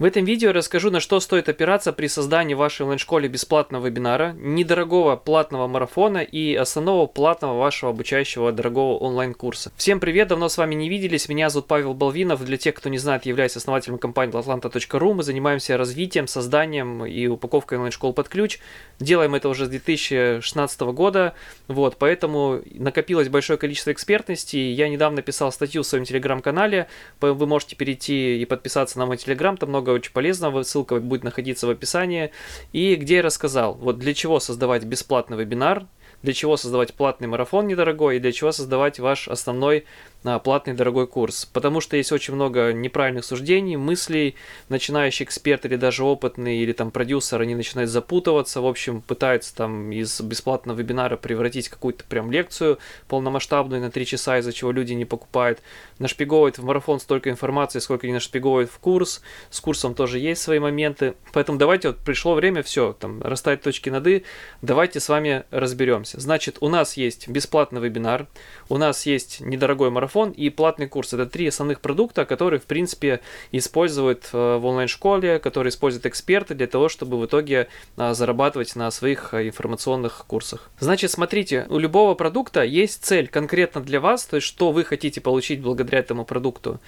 В этом видео расскажу, на что стоит опираться при создании вашей онлайн-школе бесплатного вебинара, недорогого платного марафона и основного платного вашего обучающего дорогого онлайн-курса. Всем привет, давно с вами не виделись, меня зовут Павел Балвинов, для тех, кто не знает, являюсь основателем компании atlanta.ru, мы занимаемся развитием, созданием и упаковкой онлайн-школ под ключ, делаем это уже с 2016 года, вот, поэтому накопилось большое количество экспертности, я недавно писал статью в своем телеграм-канале, вы можете перейти и подписаться на мой телеграм, там много много очень полезного, ссылка будет находиться в описании. И где я рассказал, вот для чего создавать бесплатный вебинар, для чего создавать платный марафон недорогой и для чего создавать ваш основной платный дорогой курс. Потому что есть очень много неправильных суждений, мыслей, начинающий эксперт или даже опытный, или там продюсер, они начинают запутываться, в общем, пытаются там из бесплатного вебинара превратить какую-то прям лекцию полномасштабную на 3 часа, из-за чего люди не покупают. Нашпиговывают в марафон столько информации, сколько не нашпиговывают в курс. С курсом тоже есть свои моменты. Поэтому давайте, вот пришло время, все, там, расставить точки над «и», давайте с вами разберемся. Значит, у нас есть бесплатный вебинар, у нас есть недорогой марафон, марафон и платный курс. Это три основных продукта, которые, в принципе, используют э, в онлайн-школе, которые используют эксперты для того, чтобы в итоге э, зарабатывать на своих э, информационных курсах. Значит, смотрите, у любого продукта есть цель конкретно для вас, то есть что вы хотите получить благодаря этому продукту.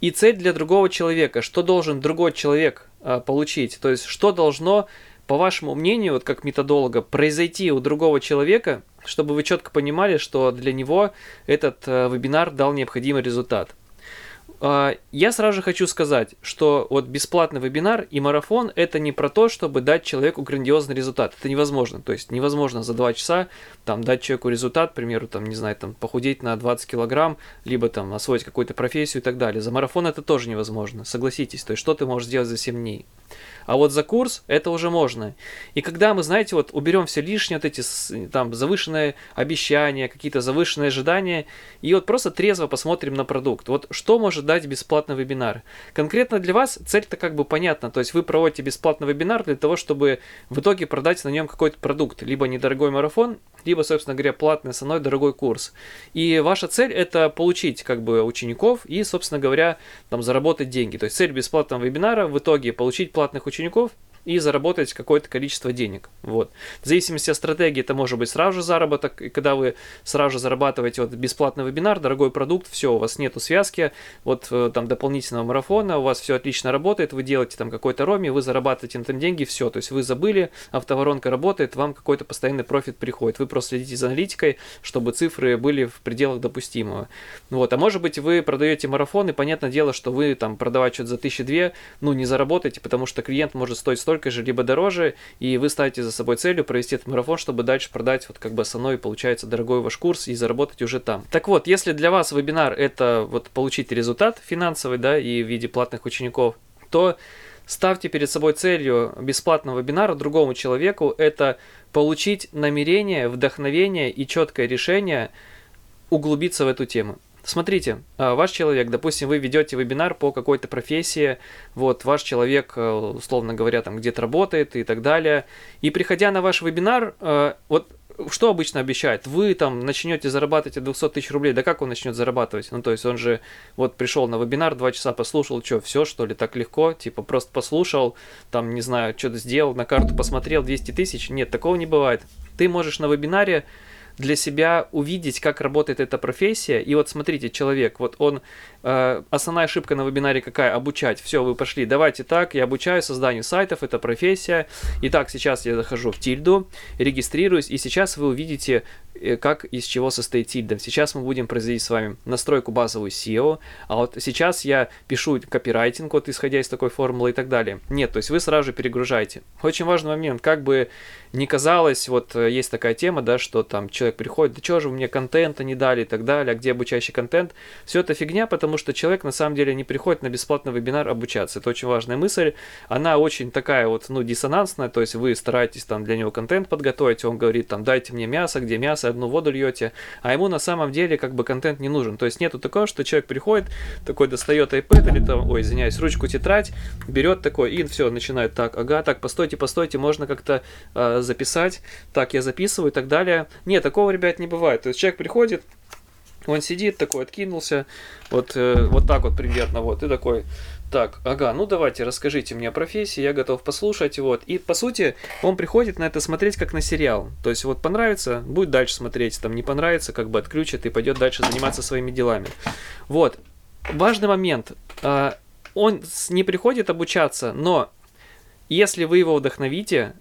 И цель для другого человека, что должен другой человек получить, то есть что должно по вашему мнению, вот как методолога, произойти у другого человека, чтобы вы четко понимали, что для него этот э, вебинар дал необходимый результат. Э, я сразу же хочу сказать, что вот бесплатный вебинар и марафон это не про то, чтобы дать человеку грандиозный результат. Это невозможно. То есть невозможно за 2 часа там, дать человеку результат, к примеру, там, не знаю, там, похудеть на 20 килограмм, либо там освоить какую-то профессию и так далее. За марафон это тоже невозможно, согласитесь. То есть что ты можешь сделать за 7 дней? А вот за курс это уже можно. И когда мы, знаете, вот уберем все лишнее, вот эти там завышенные обещания, какие-то завышенные ожидания, и вот просто трезво посмотрим на продукт. Вот что может дать бесплатный вебинар? Конкретно для вас цель-то как бы понятна. То есть вы проводите бесплатный вебинар для того, чтобы в итоге продать на нем какой-то продукт. Либо недорогой марафон, либо, собственно говоря, платный основной дорогой курс. И ваша цель это получить как бы учеников и, собственно говоря, там заработать деньги. То есть цель бесплатного вебинара в итоге получить платных учеников учеников и заработать какое-то количество денег. Вот. В зависимости от стратегии это может быть сразу же заработок, и когда вы сразу же зарабатываете вот бесплатный вебинар, дорогой продукт, все, у вас нету связки, вот э, там дополнительного марафона, у вас все отлично работает, вы делаете там какой-то роми, вы зарабатываете на этом деньги, все, то есть вы забыли, автоворонка работает, вам какой-то постоянный профит приходит, вы просто следите за аналитикой, чтобы цифры были в пределах допустимого. Вот, а может быть вы продаете марафон, и понятное дело, что вы там продавать что-то за тысячи две, ну не заработаете, потому что клиент может стоить 100 столько же, либо дороже, и вы ставите за собой целью провести этот марафон, чтобы дальше продать вот как бы основной, получается, дорогой ваш курс и заработать уже там. Так вот, если для вас вебинар это вот получить результат финансовый, да, и в виде платных учеников, то ставьте перед собой целью бесплатного вебинара другому человеку, это получить намерение, вдохновение и четкое решение углубиться в эту тему. Смотрите, а, ваш человек, допустим, вы ведете вебинар по какой-то профессии, вот, ваш человек, э, условно говоря, там где-то работает и так далее, и приходя на ваш вебинар, э, вот что обычно обещает? Вы там начнете зарабатывать от 200 тысяч рублей, да как он начнет зарабатывать? Ну, то есть он же вот пришел на вебинар, два часа послушал, что, все что ли, так легко? Типа просто послушал, там, не знаю, что-то сделал, на карту посмотрел, 200 тысяч? Нет, такого не бывает. Ты можешь на вебинаре для себя увидеть, как работает эта профессия. И вот смотрите, человек, вот он, э, основная ошибка на вебинаре какая? Обучать. Все, вы пошли, давайте так, я обучаю созданию сайтов, это профессия. Итак, сейчас я захожу в тильду, регистрируюсь, и сейчас вы увидите, э, как из чего состоит тильда. Сейчас мы будем производить с вами настройку базовую SEO, а вот сейчас я пишу копирайтинг, вот исходя из такой формулы и так далее. Нет, то есть вы сразу же перегружаете. Очень важный момент, как бы не казалось, вот э, есть такая тема, да, что там человек приходит, да что же вы мне контента не дали и так далее, а где обучающий контент. Все это фигня, потому что человек на самом деле не приходит на бесплатный вебинар обучаться. Это очень важная мысль. Она очень такая вот, ну, диссонансная, то есть вы стараетесь там для него контент подготовить, он говорит там, дайте мне мясо, где мясо, одну воду льете, а ему на самом деле как бы контент не нужен. То есть нету такого, что человек приходит, такой достает iPad или там, ой, извиняюсь, ручку, тетрадь, берет такой и все, начинает так, ага, так, постойте, постойте, можно как-то э, записать, так, я записываю и так далее. Нет, такого, ребят, не бывает. То есть человек приходит, он сидит такой, откинулся, вот, э, вот так вот примерно, вот, и такой, Так, ага, ну давайте, расскажите мне о профессии, я готов послушать, вот. И, по сути, он приходит на это смотреть как на сериал. То есть, вот понравится, будет дальше смотреть, там не понравится, как бы отключит и пойдет дальше заниматься своими делами. Вот. Важный момент. А, он не приходит обучаться, но если вы его вдохновите,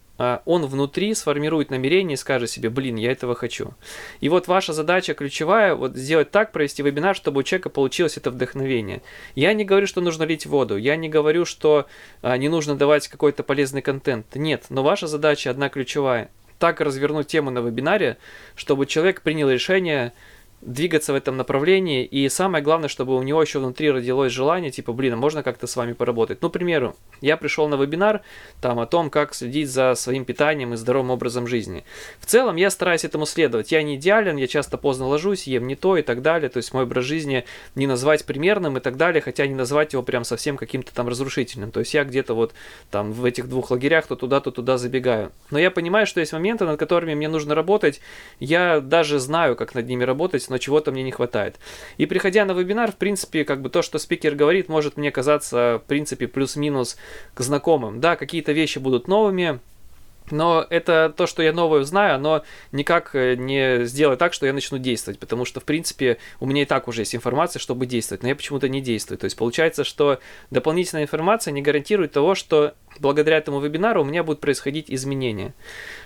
он внутри сформирует намерение и скажет себе, блин, я этого хочу. И вот ваша задача ключевая, вот сделать так, провести вебинар, чтобы у человека получилось это вдохновение. Я не говорю, что нужно лить воду, я не говорю, что а, не нужно давать какой-то полезный контент. Нет, но ваша задача одна ключевая. Так развернуть тему на вебинаре, чтобы человек принял решение двигаться в этом направлении. И самое главное, чтобы у него еще внутри родилось желание, типа, блин, а можно как-то с вами поработать. Ну, к примеру, я пришел на вебинар там о том, как следить за своим питанием и здоровым образом жизни. В целом, я стараюсь этому следовать. Я не идеален, я часто поздно ложусь, ем не то и так далее. То есть мой образ жизни не назвать примерным и так далее, хотя не назвать его прям совсем каким-то там разрушительным. То есть я где-то вот там в этих двух лагерях то туда, то туда забегаю. Но я понимаю, что есть моменты, над которыми мне нужно работать. Я даже знаю, как над ними работать, но чего-то мне не хватает. И приходя на вебинар, в принципе, как бы то, что спикер говорит, может мне казаться, в принципе, плюс-минус к знакомым. Да, какие-то вещи будут новыми, но это то, что я новое знаю, оно никак э, не сделает так, что я начну действовать, потому что, в принципе, у меня и так уже есть информация, чтобы действовать, но я почему-то не действую. То есть получается, что дополнительная информация не гарантирует того, что благодаря этому вебинару у меня будут происходить изменения.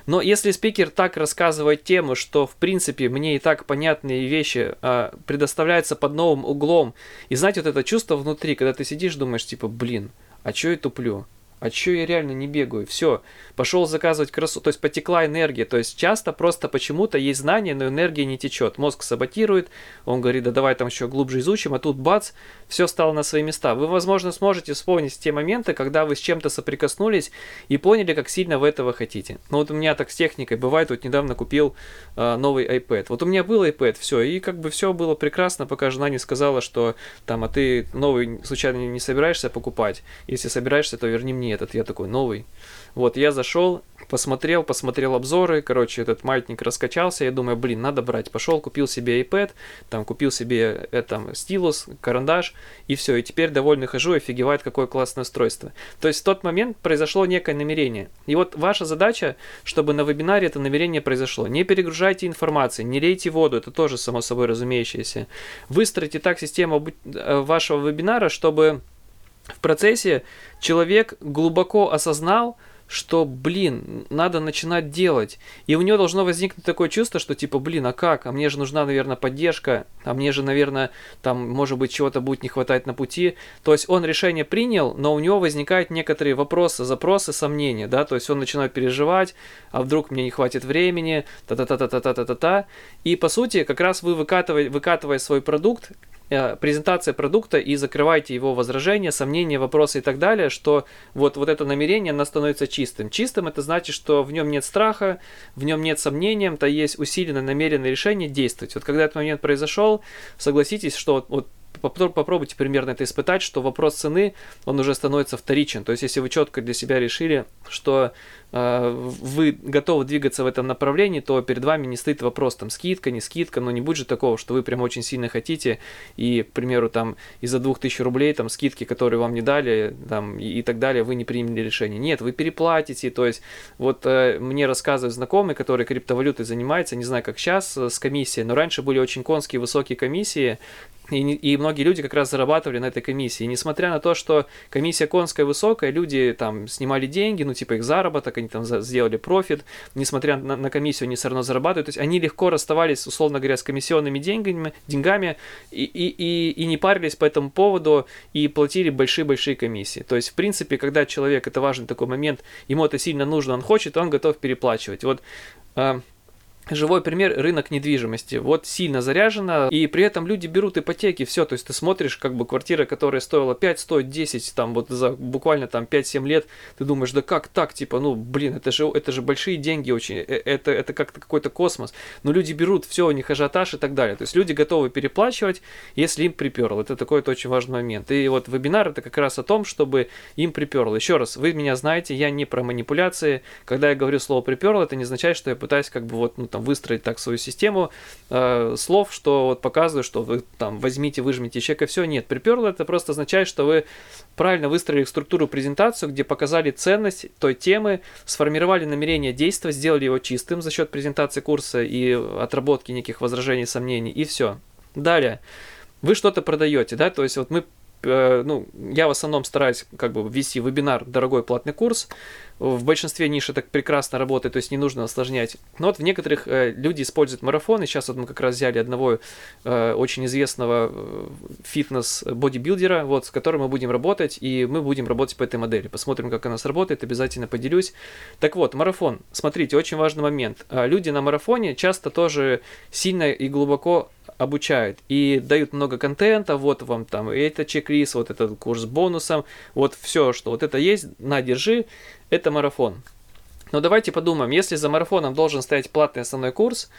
Но если спикер так рассказывает тему, что, в принципе, мне и так понятные вещи а, предоставляются под новым углом, и знаете, вот это чувство внутри, когда ты сидишь, думаешь, типа, блин, а чё я туплю? А чё я реально не бегаю? Все, пошел заказывать красу, то есть потекла энергия, то есть часто просто почему-то есть знание, но энергия не течет, мозг саботирует, он говорит, да давай там еще глубже изучим, а тут бац, все стало на свои места. Вы, возможно, сможете вспомнить те моменты, когда вы с чем-то соприкоснулись и поняли, как сильно вы этого хотите. Ну вот у меня так с техникой бывает, вот недавно купил э, новый iPad. Вот у меня был iPad, все, и как бы все было прекрасно, пока жена не сказала, что там, а ты новый случайно не собираешься покупать, если собираешься, то верни мне этот, я такой, новый. Вот, я зашел, посмотрел, посмотрел обзоры, короче, этот маятник раскачался, я думаю, блин, надо брать. Пошел, купил себе iPad, там, купил себе э, там, стилус, карандаш, и все, и теперь довольно хожу, офигевает, какое классное устройство. То есть в тот момент произошло некое намерение. И вот ваша задача, чтобы на вебинаре это намерение произошло. Не перегружайте информацией, не лейте воду, это тоже само собой разумеющееся. Выстроите так систему э, вашего вебинара, чтобы в процессе человек глубоко осознал, что, блин, надо начинать делать. И у него должно возникнуть такое чувство, что типа, блин, а как? А мне же нужна, наверное, поддержка, а мне же, наверное, там, может быть, чего-то будет не хватать на пути. То есть он решение принял, но у него возникают некоторые вопросы, запросы, сомнения, да, то есть он начинает переживать, а вдруг мне не хватит времени, та-та-та-та-та-та-та-та. И, по сути, как раз вы выкатывая, выкатывая свой продукт, презентация продукта и закрывайте его возражения, сомнения, вопросы и так далее, что вот, вот это намерение, оно становится чистым. Чистым это значит, что в нем нет страха, в нем нет сомнений, то есть усиленное намеренное решение действовать. Вот когда этот момент произошел, согласитесь, что вот, вот попробуйте примерно это испытать, что вопрос цены, он уже становится вторичен. То есть, если вы четко для себя решили, что э, вы готовы двигаться в этом направлении, то перед вами не стоит вопрос, там, скидка, не скидка, но не будет же такого, что вы прям очень сильно хотите, и, к примеру, там, из-за 2000 рублей, там, скидки, которые вам не дали, там, и, и так далее, вы не приняли решение. Нет, вы переплатите, то есть, вот э, мне рассказывают знакомые, которые криптовалютой занимаются, не знаю, как сейчас э, с комиссией, но раньше были очень конские высокие комиссии, и, и многие люди как раз зарабатывали на этой комиссии. И несмотря на то, что комиссия конская высокая, люди там снимали деньги, ну типа их заработок, они там за, сделали профит, несмотря на, на комиссию, они все равно зарабатывают. То есть они легко расставались, условно говоря, с комиссионными деньгами, деньгами и, и, и, и не парились по этому поводу и платили большие-большие комиссии. То есть, в принципе, когда человек, это важный такой момент, ему это сильно нужно, он хочет, он готов переплачивать. Вот а, Живой пример рынок недвижимости. Вот сильно заряжено, и при этом люди берут ипотеки, все, то есть ты смотришь, как бы квартира, которая стоила 5, стоит 10, там вот за буквально там 5-7 лет, ты думаешь, да как так, типа, ну, блин, это же, это же большие деньги очень, э, это, это как-то какой-то космос. Но люди берут, все, у них ажиотаж и так далее. То есть люди готовы переплачивать, если им приперло. Это такой -то очень важный момент. И вот вебинар это как раз о том, чтобы им приперло. Еще раз, вы меня знаете, я не про манипуляции. Когда я говорю слово приперло, это не означает, что я пытаюсь как бы вот, ну, там выстроить так свою систему э, слов, что вот показывают, что вы там возьмите, выжмите чек и все. Нет, приперло это просто означает, что вы правильно выстроили структуру презентацию, где показали ценность той темы, сформировали намерение действовать, сделали его чистым за счет презентации курса и отработки неких возражений, сомнений, и все. Далее, вы что-то продаете, да, то есть вот мы ну, я в основном стараюсь как бы ввести вебинар, дорогой платный курс. В большинстве ниш это прекрасно работает, то есть не нужно осложнять. Но вот в некоторых э, люди используют марафоны. Сейчас вот мы как раз взяли одного э, очень известного э, фитнес-бодибилдера, вот, с которым мы будем работать, и мы будем работать по этой модели. Посмотрим, как она сработает, обязательно поделюсь. Так вот, марафон. Смотрите, очень важный момент. Люди на марафоне часто тоже сильно и глубоко обучают и дают много контента, вот вам там это чек-лист, вот этот курс с бонусом, вот все, что вот это есть, на, держи, это марафон. Но давайте подумаем, если за марафоном должен стоять платный основной курс,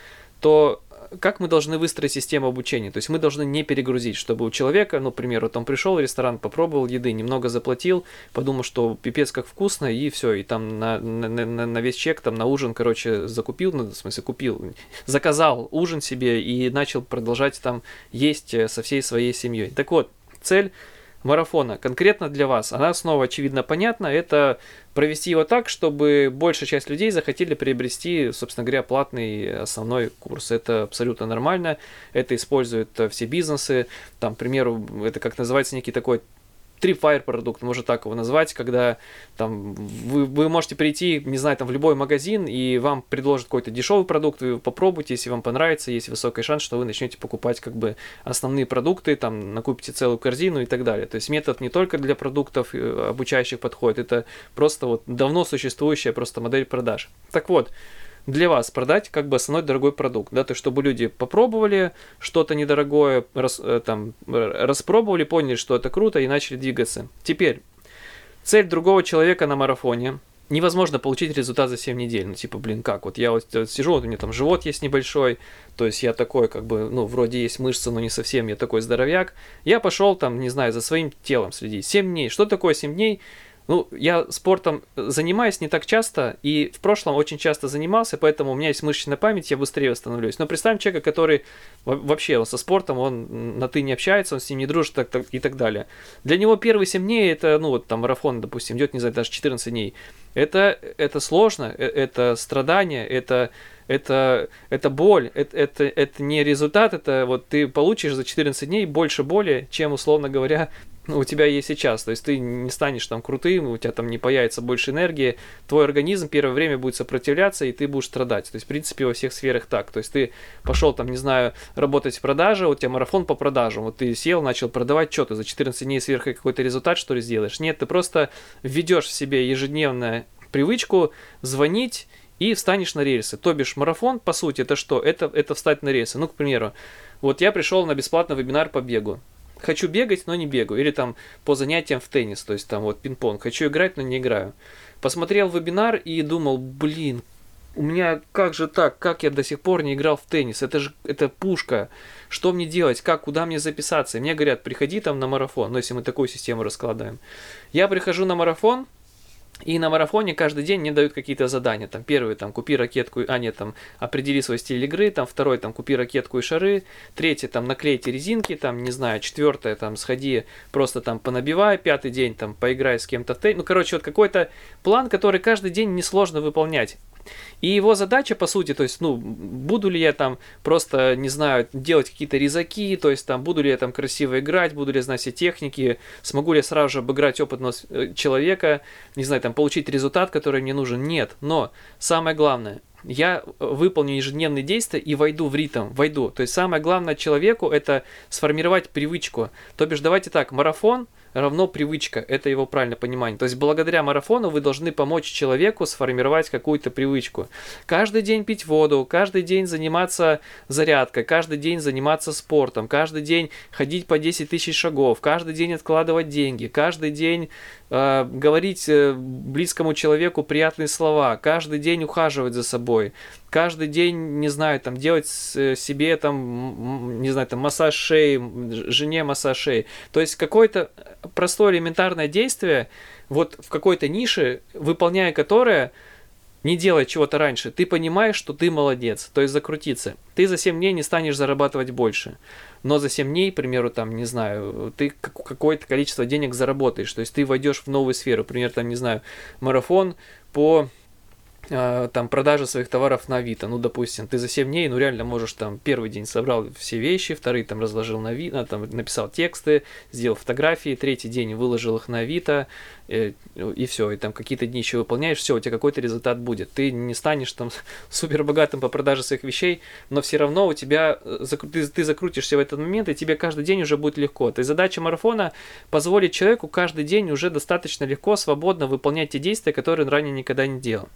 то как мы должны выстроить систему обучения? То есть мы должны не перегрузить, чтобы у человека, ну, к примеру, там пришел в ресторан, попробовал еды, немного заплатил, подумал, что пипец как вкусно, и все, и там на, на, на, на весь чек, там на ужин, короче, закупил, ну, в смысле, купил, заказал ужин себе и начал продолжать там есть э, со всей своей семьей. Так вот, цель марафона. Конкретно для вас, она снова очевидно понятна, это провести его так, чтобы большая часть людей захотели приобрести, собственно говоря, платный основной курс. Это абсолютно нормально, это используют все бизнесы, там, к примеру, это как называется некий такой Tripwire продукт, можно так его назвать, когда там вы, вы можете прийти, не знаю, там в любой магазин, и вам предложат какой-то дешевый продукт, вы попробуйте, если вам понравится, есть высокий шанс, что вы начнете покупать как бы основные продукты, там накупите целую корзину и так далее. То есть метод не только для продуктов э, обучающих подходит, это просто вот давно существующая просто модель продаж. Так вот, для вас продать как бы основной дорогой продукт, да, то есть чтобы люди попробовали что-то недорогое, рас, э, там, распробовали, поняли, что это круто и начали двигаться. Теперь, цель другого человека на марафоне, невозможно получить результат за 7 недель. Ну, типа, блин, как? Вот я вот сижу, вот у меня там живот есть небольшой, то есть я такой, как бы, ну, вроде есть мышцы, но не совсем, я такой здоровяк. Я пошел там, не знаю, за своим телом следить. 7 дней. Что такое 7 дней? Ну, я спортом занимаюсь не так часто, и в прошлом очень часто занимался, поэтому у меня есть мышечная память, я быстрее восстановлюсь. Но представим человека, который вообще со спортом, он на ты не общается, он с ним не дружит так, так, и так далее. Для него первые 7 дней, это, ну, вот там марафон, допустим, идет, не знаю, даже 14 дней. Это, это сложно, э, это страдание, это это, это боль, это, это, это не результат, это вот ты получишь за 14 дней больше боли, чем, условно говоря, у тебя есть сейчас. То есть ты не станешь там крутым, у тебя там не появится больше энергии, твой организм первое время будет сопротивляться, и ты будешь страдать. То есть, в принципе, во всех сферах так. То есть ты пошел там, не знаю, работать в продаже, у тебя марафон по продажам, вот ты сел, начал продавать, что ты за 14 дней сверху какой-то результат, что ли, сделаешь? Нет, ты просто введешь в себе ежедневную привычку звонить и встанешь на рельсы. То бишь марафон, по сути, это что? Это, это встать на рельсы. Ну, к примеру, вот я пришел на бесплатный вебинар по бегу хочу бегать, но не бегаю. Или там по занятиям в теннис, то есть там вот пинг-понг. Хочу играть, но не играю. Посмотрел вебинар и думал, блин, у меня как же так, как я до сих пор не играл в теннис? Это же это пушка. Что мне делать? Как, куда мне записаться? И мне говорят, приходи там на марафон. Ну, если мы такую систему раскладаем. Я прихожу на марафон, и на марафоне каждый день мне дают какие-то задания. Там первый, там, купи ракетку, а нет, там, определи свой стиль игры. Там второй, там, купи ракетку и шары. Третий, там, наклейте резинки, там, не знаю. Четвертое, там, сходи, просто там понабивай. Пятый день, там, поиграй с кем-то в теннис. Ну, короче, вот какой-то план, который каждый день несложно выполнять. И его задача, по сути, то есть, ну, буду ли я там просто, не знаю, делать какие-то резаки, то есть, там, буду ли я там красиво играть, буду ли я знать все техники, смогу ли я сразу же обыграть опытного э, человека, не знаю, там, получить результат, который мне нужен. Нет. Но самое главное, я выполню ежедневные действия и войду в ритм, войду. То есть самое главное человеку это сформировать привычку. То бишь, давайте так, марафон – равно привычка. Это его правильное понимание. То есть благодаря марафону вы должны помочь человеку сформировать какую-то привычку. Каждый день пить воду, каждый день заниматься зарядкой, каждый день заниматься спортом, каждый день ходить по 10 тысяч шагов, каждый день откладывать деньги, каждый день говорить э, близкому человеку приятные слова, каждый день ухаживать за собой, каждый день, не знаю, там делать э, себе там, не знаю, там массаж шеи, жене массаж шеи. То есть какое-то простое элементарное действие, вот в какой-то нише, выполняя которое, не делая чего-то раньше, ты понимаешь, что ты молодец, то есть закрутиться. Ты за 7 дней не станешь зарабатывать больше, но за 7 дней, к примеру, там, не знаю, ты какое-то количество денег заработаешь, то есть ты войдешь в новую сферу, например, там, не знаю, марафон по там продажа своих товаров на Авито, ну, допустим, ты за 7 дней, ну, реально можешь там первый день собрал все вещи, второй там разложил на Авито, там написал тексты, сделал фотографии, третий день выложил их на Авито, и, э, и все, и там какие-то дни еще выполняешь, все, у тебя какой-то результат будет. Ты не станешь там супер богатым по продаже своих вещей, но все равно у тебя, э, ты, ты закрутишься в этот момент, и тебе каждый день уже будет легко. То есть задача марафона позволить человеку каждый день уже достаточно легко, свободно выполнять те действия, которые он ранее никогда не делал.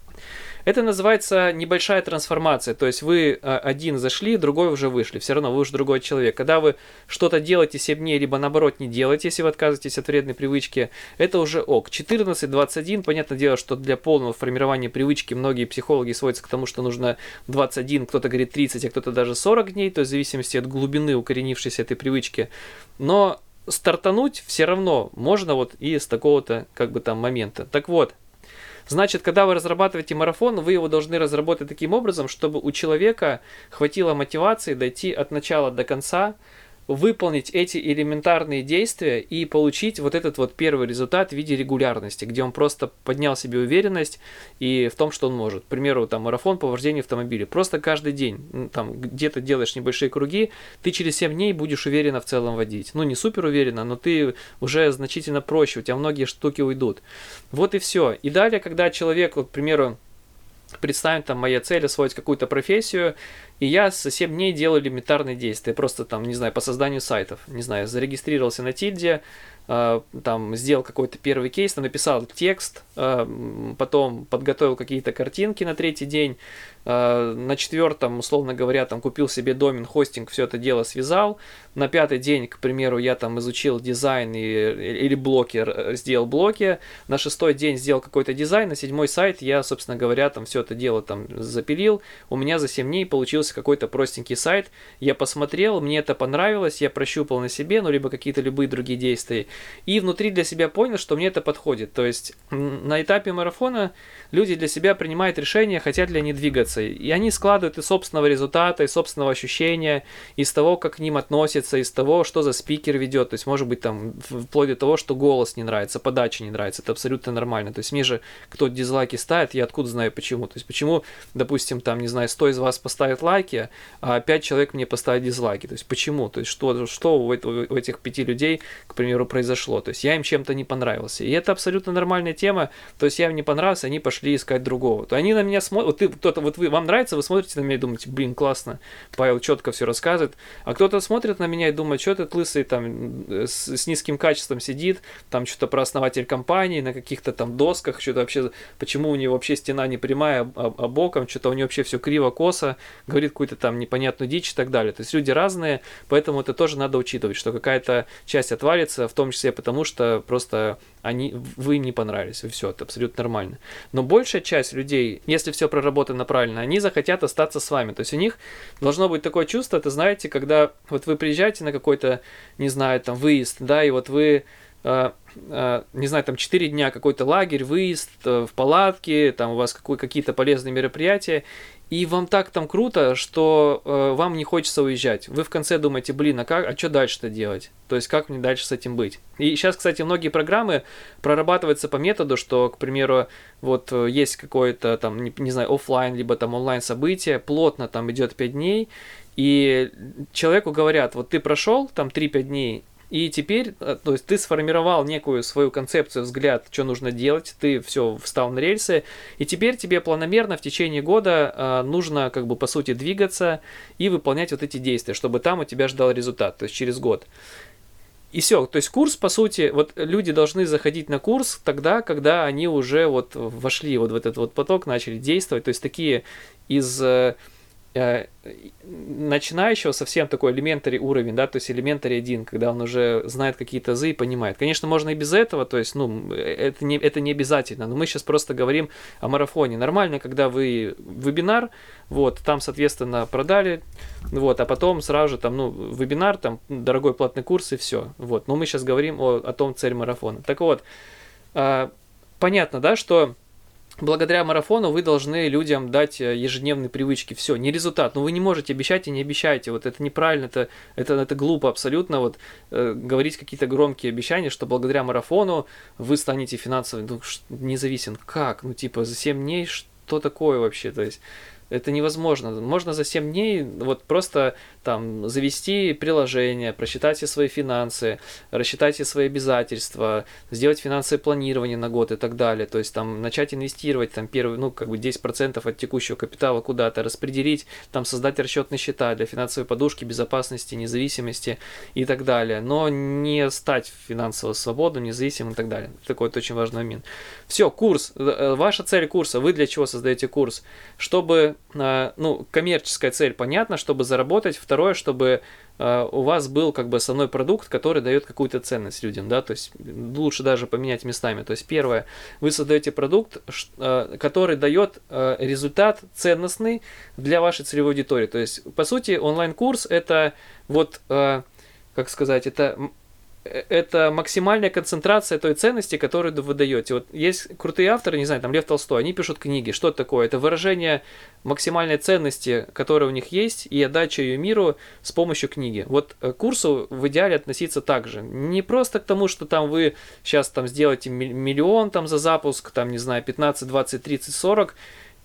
Это называется небольшая трансформация, то есть вы а, один зашли, другой уже вышли, все равно вы уже другой человек. Когда вы что-то делаете 7 дней, либо наоборот не делаете, если вы отказываетесь от вредной привычки, это уже ок. 14, 21, понятное дело, что для полного формирования привычки многие психологи сводятся к тому, что нужно 21, кто-то говорит 30, а кто-то даже 40 дней, то есть в зависимости от глубины укоренившейся этой привычки. Но стартануть все равно можно вот и с такого-то как бы там момента. Так вот, Значит, когда вы разрабатываете марафон, вы его должны разработать таким образом, чтобы у человека хватило мотивации дойти от начала до конца, выполнить эти элементарные действия и получить вот этот вот первый результат в виде регулярности, где он просто поднял себе уверенность и в том, что он может. К примеру, там марафон по вождению автомобиля. Просто каждый день там где-то делаешь небольшие круги, ты через 7 дней будешь уверенно в целом водить. Ну, не супер уверенно, но ты уже значительно проще, у тебя многие штуки уйдут. Вот и все. И далее, когда человек, вот, к примеру, представим, там, моя цель освоить какую-то профессию, и я 7 дней делал элементарные действия, просто там, не знаю, по созданию сайтов, не знаю, зарегистрировался на Тильде, там, сделал какой-то первый кейс, написал текст, э, потом подготовил какие-то картинки на третий день, э, на четвертом, условно говоря, там, купил себе домен, хостинг, все это дело связал, на пятый день, к примеру, я там изучил дизайн и, или блоки, сделал блоки, на шестой день сделал какой-то дизайн, на седьмой сайт я, собственно говоря, там, все это дело там запилил, у меня за 7 дней получился какой-то простенький сайт, я посмотрел, мне это понравилось, я прощупал на себе, ну, либо какие-то любые другие действия, и внутри для себя понял, что мне это подходит. То есть на этапе марафона люди для себя принимают решение, хотят ли они двигаться, и они складывают из собственного результата, из собственного ощущения, из того, как к ним относятся, из того, что за спикер ведет, то есть, может быть, там, вплоть до того, что голос не нравится, подача не нравится, это абсолютно нормально. То есть, мне же кто дизлайки ставит, я откуда знаю почему. То есть, почему, допустим, там, не знаю, 100 из вас поставит лайк, лайки, а 5 человек мне поставили дизлайки. То есть почему? То есть что, что у, у этих пяти людей, к примеру, произошло? То есть я им чем-то не понравился. И это абсолютно нормальная тема. То есть я им не понравился, они пошли искать другого. То они на меня смотрят, вот кто-то, вот вы, вам нравится, вы смотрите на меня и думаете, блин, классно, Павел четко все рассказывает. А кто-то смотрит на меня и думает, что этот лысый там с, с низким качеством сидит, там что-то про основатель компании, на каких-то там досках, что-то вообще, почему у него вообще стена не прямая, а, а боком, что-то у него вообще все криво-косо, говорит какую-то там непонятную дичь и так далее. То есть люди разные, поэтому это тоже надо учитывать, что какая-то часть отвалится, в том числе потому, что просто они, вы им не понравились, и все, это абсолютно нормально. Но большая часть людей, если все проработано правильно, они захотят остаться с вами. То есть у них должно быть такое чувство, это знаете, когда вот вы приезжаете на какой-то, не знаю, там выезд, да, и вот вы Uh, uh, не знаю, там 4 дня какой-то лагерь, выезд uh, в палатке, там у вас какой, какие-то полезные мероприятия, и вам так там круто, что э, вам не хочется уезжать. Вы в конце думаете, блин, а как, а что дальше-то делать? То есть как мне дальше с этим быть? И сейчас, кстати, многие программы прорабатываются по методу, что, к примеру, вот э, есть какое-то там, не, не знаю, офлайн либо там онлайн событие, плотно там идет 5 дней, и человеку говорят, вот ты прошел там 3-5 дней, и теперь, э, то есть ты сформировал некую свою концепцию, взгляд, что нужно делать, ты все встал на рельсы, и теперь тебе планомерно в течение года э, нужно, как бы, по сути, двигаться и выполнять вот эти действия, чтобы там у тебя ждал результат, то есть через год. И все, то есть курс, по сути, вот люди должны заходить на курс тогда, когда они уже вот вошли вот в этот вот поток, начали действовать, то есть такие из э, начинающего совсем такой элементарий уровень, да, то есть элементарий один, когда он уже знает какие-то азы и понимает. Конечно, можно и без этого, то есть, ну, это не, это не обязательно, но мы сейчас просто говорим о марафоне. Нормально, когда вы вебинар, вот, там, соответственно, продали, вот, а потом сразу же там, ну, вебинар, там, дорогой платный курс и все, вот. Но мы сейчас говорим о, о том цель марафона. Так вот, э, понятно, да, что благодаря марафону вы должны людям дать э, ежедневные привычки. Все, не результат. Но вы не можете обещать и не обещайте. Вот это неправильно, это, это, это глупо абсолютно. Вот э, говорить какие-то громкие обещания, что благодаря марафону вы станете финансово ну, независим. Как? Ну, типа, за 7 дней что такое вообще? То есть это невозможно. Можно за 7 дней вот просто там завести приложение, просчитать все свои финансы, рассчитать все свои обязательства, сделать финансовое планирование на год и так далее. То есть там начать инвестировать там первый, ну как бы 10% от текущего капитала куда-то, распределить, там создать расчетные счета для финансовой подушки, безопасности, независимости и так далее. Но не стать финансово свободным, независимым и так далее. Такой очень важный момент. Все, курс. Э, ваша цель курса. Вы для чего создаете курс? Чтобы ну, коммерческая цель, понятно, чтобы заработать. Второе, чтобы а, у вас был как бы основной продукт, который дает какую-то ценность людям, да, то есть лучше даже поменять местами. То есть первое, вы создаете продукт, а, который дает результат ценностный для вашей целевой аудитории. То есть, по сути, онлайн-курс это вот, как сказать, это Э, это максимальная концентрация той ценности, которую вы даете. Вот есть крутые авторы, не знаю, там Лев Толстой, они пишут книги. Что это такое? Это выражение максимальной ценности, которая у них есть, и отдача ее миру с помощью книги. Вот к курсу в идеале относиться так же. Не просто к тому, что там вы сейчас там сделаете миллион там за запуск, там, не знаю, 15, 20, 30, 40,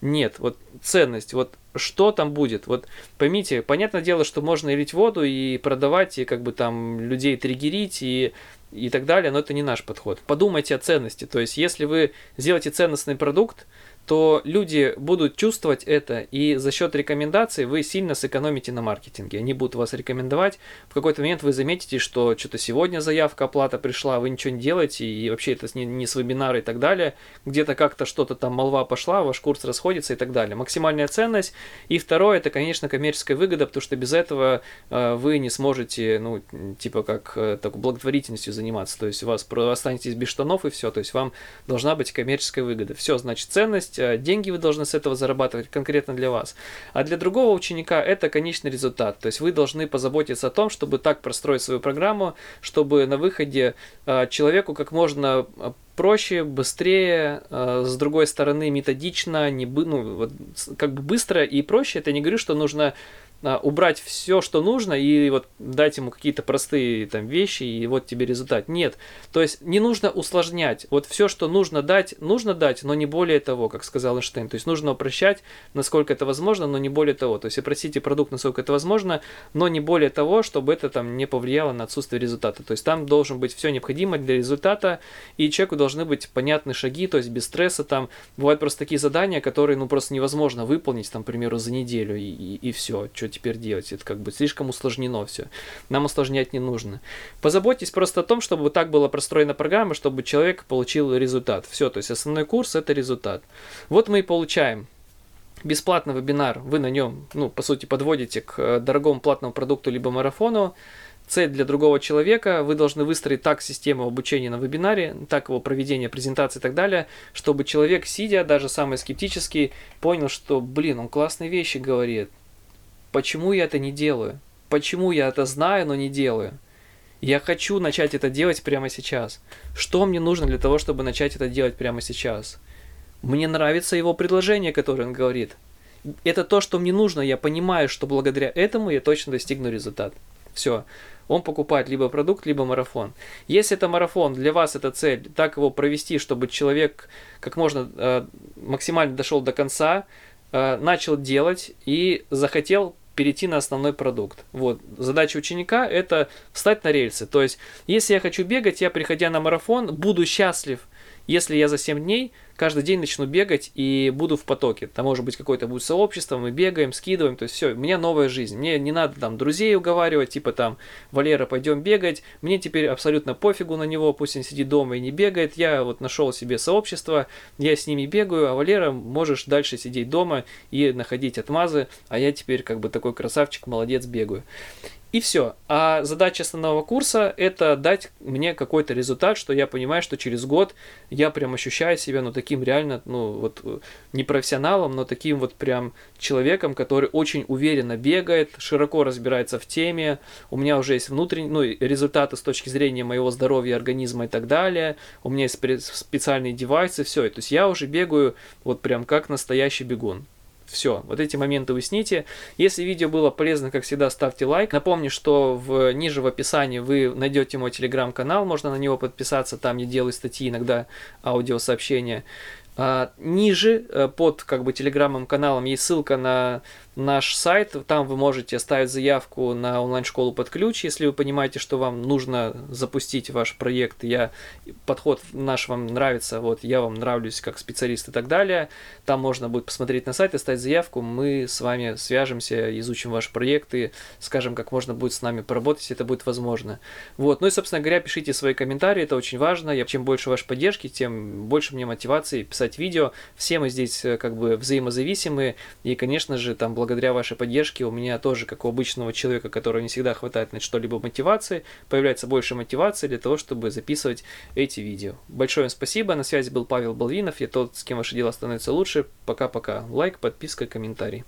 нет, вот ценность, вот что там будет. Вот поймите, понятное дело, что можно и лить воду, и продавать, и как бы там людей триггерить, и, и так далее, но это не наш подход. Подумайте о ценности. То есть, если вы сделаете ценностный продукт, то люди будут чувствовать это, и за счет рекомендаций вы сильно сэкономите на маркетинге. Они будут вас рекомендовать. В какой-то момент вы заметите, что что-то сегодня заявка, оплата пришла, вы ничего не делаете, и вообще это не, не с вебинара и так далее. Где-то как-то что-то там молва пошла, ваш курс расходится и так далее. Максимальная ценность. И второе, это, конечно, коммерческая выгода, потому что без этого э, вы не сможете, ну, типа как э, так, благотворительностью заниматься. То есть у вас останетесь без штанов и все. То есть вам должна быть коммерческая выгода. Все, значит, ценность есть э, деньги вы должны с этого зарабатывать конкретно для вас. А для другого ученика это конечный результат. То есть вы должны позаботиться о том, чтобы так простроить свою программу, чтобы на выходе э, человеку как можно э, проще, быстрее, с другой стороны методично, не, ну, как бы быстро и проще. Это не говорю, что нужно убрать все, что нужно, и вот дать ему какие-то простые там вещи, и вот тебе результат. Нет. То есть не нужно усложнять. Вот все, что нужно дать, нужно дать, но не более того, как сказал Эйнштейн. То есть нужно упрощать, насколько это возможно, но не более того. То есть опросите продукт, насколько это возможно, но не более того, чтобы это там не повлияло на отсутствие результата. То есть там должен быть все необходимое для результата, и человеку должны быть понятны шаги, то есть без стресса там. Бывают просто такие задания, которые ну просто невозможно выполнить, там, к примеру, за неделю, и, и, и все что теперь делать? Это как бы слишком усложнено все. Нам усложнять не нужно. Позаботьтесь просто о том, чтобы так была простроена программа, чтобы человек получил результат. Все, то есть основной курс это результат. Вот мы и получаем бесплатный вебинар, вы на нем, ну, по сути, подводите к э, дорогому платному продукту либо марафону, цель для другого человека, вы должны выстроить так систему обучения на вебинаре, так его проведение презентации и так далее, чтобы человек, сидя, даже самый скептический, понял, что, блин, он классные вещи говорит, Почему я это не делаю? Почему я это знаю, но не делаю? Я хочу начать это делать прямо сейчас. Что мне нужно для того, чтобы начать это делать прямо сейчас? Мне нравится его предложение, которое он говорит. Это то, что мне нужно. Я понимаю, что благодаря этому я точно достигну результат. Все. Он покупает либо продукт, либо марафон. Если это марафон, для вас это цель, так его провести, чтобы человек как можно э, максимально дошел до конца, э, начал делать и захотел перейти на основной продукт. Вот. Задача ученика – это встать на рельсы. То есть, если я хочу бегать, я, приходя на марафон, буду счастлив – если я за 7 дней каждый день начну бегать и буду в потоке, там может быть какое-то будет сообщество, мы бегаем, скидываем, то есть все, у меня новая жизнь. Мне не надо там друзей уговаривать, типа там, Валера, пойдем бегать. Мне теперь абсолютно пофигу на него, пусть он сидит дома и не бегает. Я вот нашел себе сообщество, я с ними бегаю, а Валера, можешь дальше сидеть дома и находить отмазы, а я теперь как бы такой красавчик, молодец, бегаю. И все. А задача основного курса это дать мне какой-то результат, что я понимаю, что через год я прям ощущаю себя, ну, таким реально, ну, вот, не профессионалом, но таким вот прям человеком, который очень уверенно бегает, широко разбирается в теме, у меня уже есть внутренние, ну, результаты с точки зрения моего здоровья, организма и так далее, у меня есть специальные девайсы, все, то есть я уже бегаю вот прям как настоящий бегун. Все, вот эти моменты усните. Если видео было полезно, как всегда, ставьте лайк. Напомню, что в, ниже в описании вы найдете мой телеграм-канал, можно на него подписаться, там я делаю статьи, иногда аудиосообщения. А, ниже э, под как бы телеграммом каналом есть ссылка на наш сайт. Там вы можете оставить заявку на онлайн-школу под ключ, если вы понимаете, что вам нужно запустить ваш проект. Я подход наш вам нравится, вот я вам нравлюсь как специалист и так далее. Там можно будет посмотреть на сайт, оставить заявку. Мы с вами свяжемся, изучим ваш проект и скажем, как можно будет с нами поработать, это будет возможно. Вот. Ну и, собственно говоря, пишите свои комментарии, это очень важно. Я, чем больше вашей поддержки, тем больше мне мотивации писать видео. Все мы здесь э, как бы взаимозависимы и, конечно же, там благодаря благодаря вашей поддержке у меня тоже, как у обычного человека, которого не всегда хватает на что-либо мотивации, появляется больше мотивации для того, чтобы записывать эти видео. Большое вам спасибо. На связи был Павел Балвинов. Я тот, с кем ваши дела становятся лучше. Пока-пока. Лайк, подписка, комментарий.